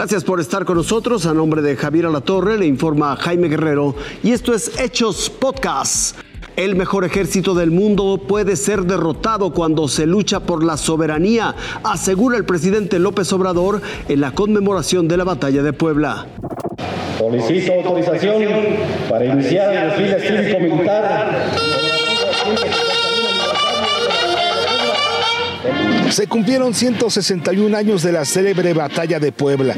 Gracias por estar con nosotros. A nombre de Javier Alatorre le informa Jaime Guerrero y esto es Hechos Podcast. El mejor ejército del mundo puede ser derrotado cuando se lucha por la soberanía, asegura el presidente López Obrador en la conmemoración de la batalla de Puebla. Solicito autorización para iniciar el desfile cívico-militar. Se cumplieron 161 años de la célebre batalla de Puebla.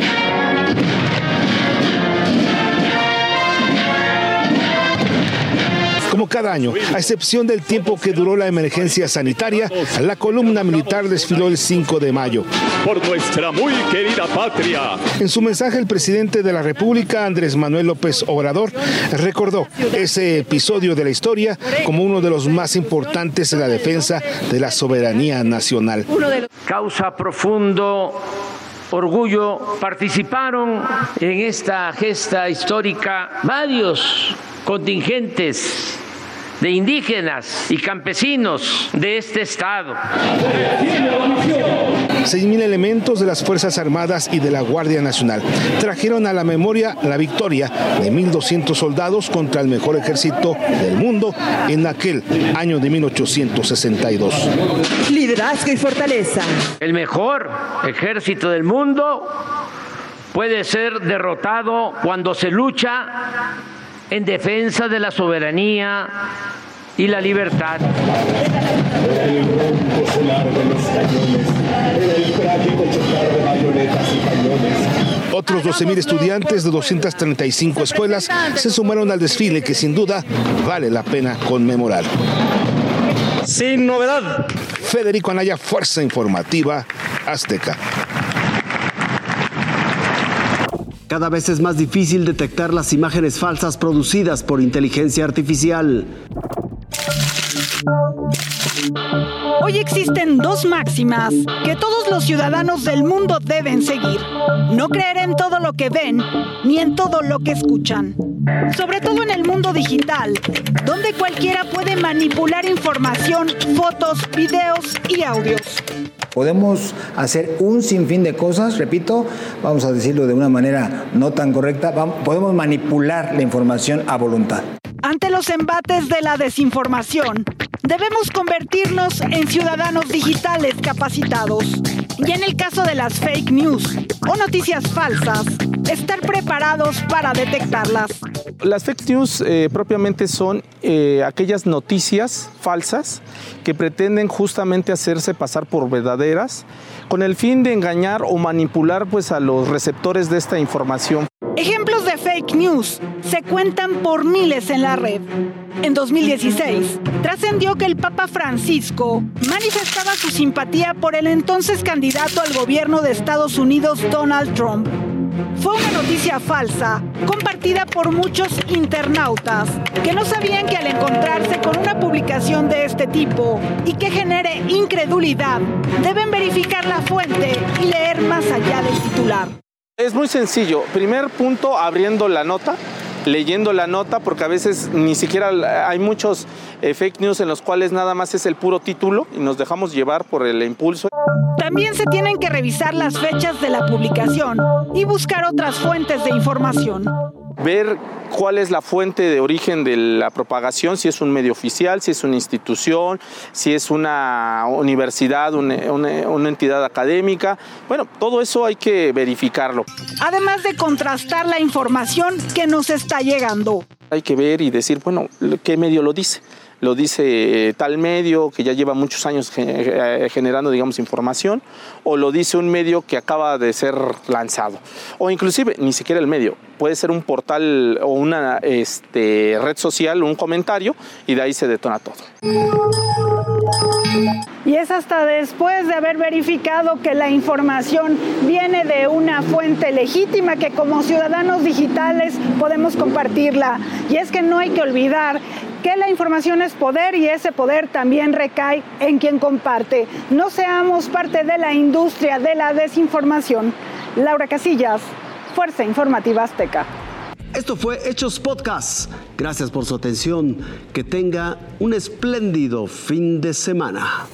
Como cada año, a excepción del tiempo que duró la emergencia sanitaria, la columna militar desfiló el 5 de mayo. Por nuestra muy querida patria. En su mensaje, el presidente de la República, Andrés Manuel López Obrador, recordó ese episodio de la historia como uno de los más importantes en la defensa de la soberanía nacional. Causa profundo orgullo participaron en esta gesta histórica varios contingentes de indígenas y campesinos de este estado. 6.000 elementos de las Fuerzas Armadas y de la Guardia Nacional trajeron a la memoria la victoria de 1.200 soldados contra el mejor ejército del mundo en aquel año de 1862. Liderazgo y fortaleza. El mejor ejército del mundo puede ser derrotado cuando se lucha en defensa de la soberanía y la libertad. Otros 12.000 estudiantes de 235 escuelas se sumaron al desfile que sin duda vale la pena conmemorar. Sin novedad. Federico Anaya, Fuerza Informativa Azteca. Cada vez es más difícil detectar las imágenes falsas producidas por inteligencia artificial. Hoy existen dos máximas que todos los ciudadanos del mundo deben seguir. No creer en todo lo que ven ni en todo lo que escuchan. Sobre todo en el mundo digital, donde cualquiera puede manipular información, fotos, videos y audios. Podemos hacer un sinfín de cosas, repito, vamos a decirlo de una manera no tan correcta, podemos manipular la información a voluntad. Ante los embates de la desinformación, debemos convertirnos en ciudadanos digitales capacitados. Y en el caso de las fake news o noticias falsas, estar preparados para detectarlas. Las fake news eh, propiamente son eh, aquellas noticias falsas que pretenden justamente hacerse pasar por verdaderas con el fin de engañar o manipular pues, a los receptores de esta información. Ejemplos fake news se cuentan por miles en la red. En 2016, trascendió que el Papa Francisco manifestaba su simpatía por el entonces candidato al gobierno de Estados Unidos, Donald Trump. Fue una noticia falsa, compartida por muchos internautas, que no sabían que al encontrarse con una publicación de este tipo y que genere incredulidad, deben verificar la fuente y leer más allá del titular. Es muy sencillo. Primer punto, abriendo la nota leyendo la nota, porque a veces ni siquiera hay muchos eh, fake news en los cuales nada más es el puro título y nos dejamos llevar por el impulso. También se tienen que revisar las fechas de la publicación y buscar otras fuentes de información ver cuál es la fuente de origen de la propagación, si es un medio oficial, si es una institución, si es una universidad, una, entidad académica. Bueno, todo eso hay que verificarlo. Además de contrastar la información que nos está llegando. Hay que ver y decir, bueno, ¿qué medio lo dice? Lo dice eh, tal medio que ya lleva muchos años eh, generando, digamos, información, o lo dice un medio que acaba de ser lanzado, o inclusive ni siquiera el medio, puede ser un portal o una este, red social, un comentario, y de ahí se detona todo. Y es hasta después de haber verificado que la información viene de una fuente legítima que como ciudadanos digitales podemos compartirla. Y es que no hay que olvidar que la información es poder y ese poder también recae en quien comparte. No seamos parte de la industria de la desinformación. Laura Casillas, Fuerza Informativa Azteca. Esto fue Hechos Podcast. Gracias por su atención. Que tenga un espléndido fin de semana.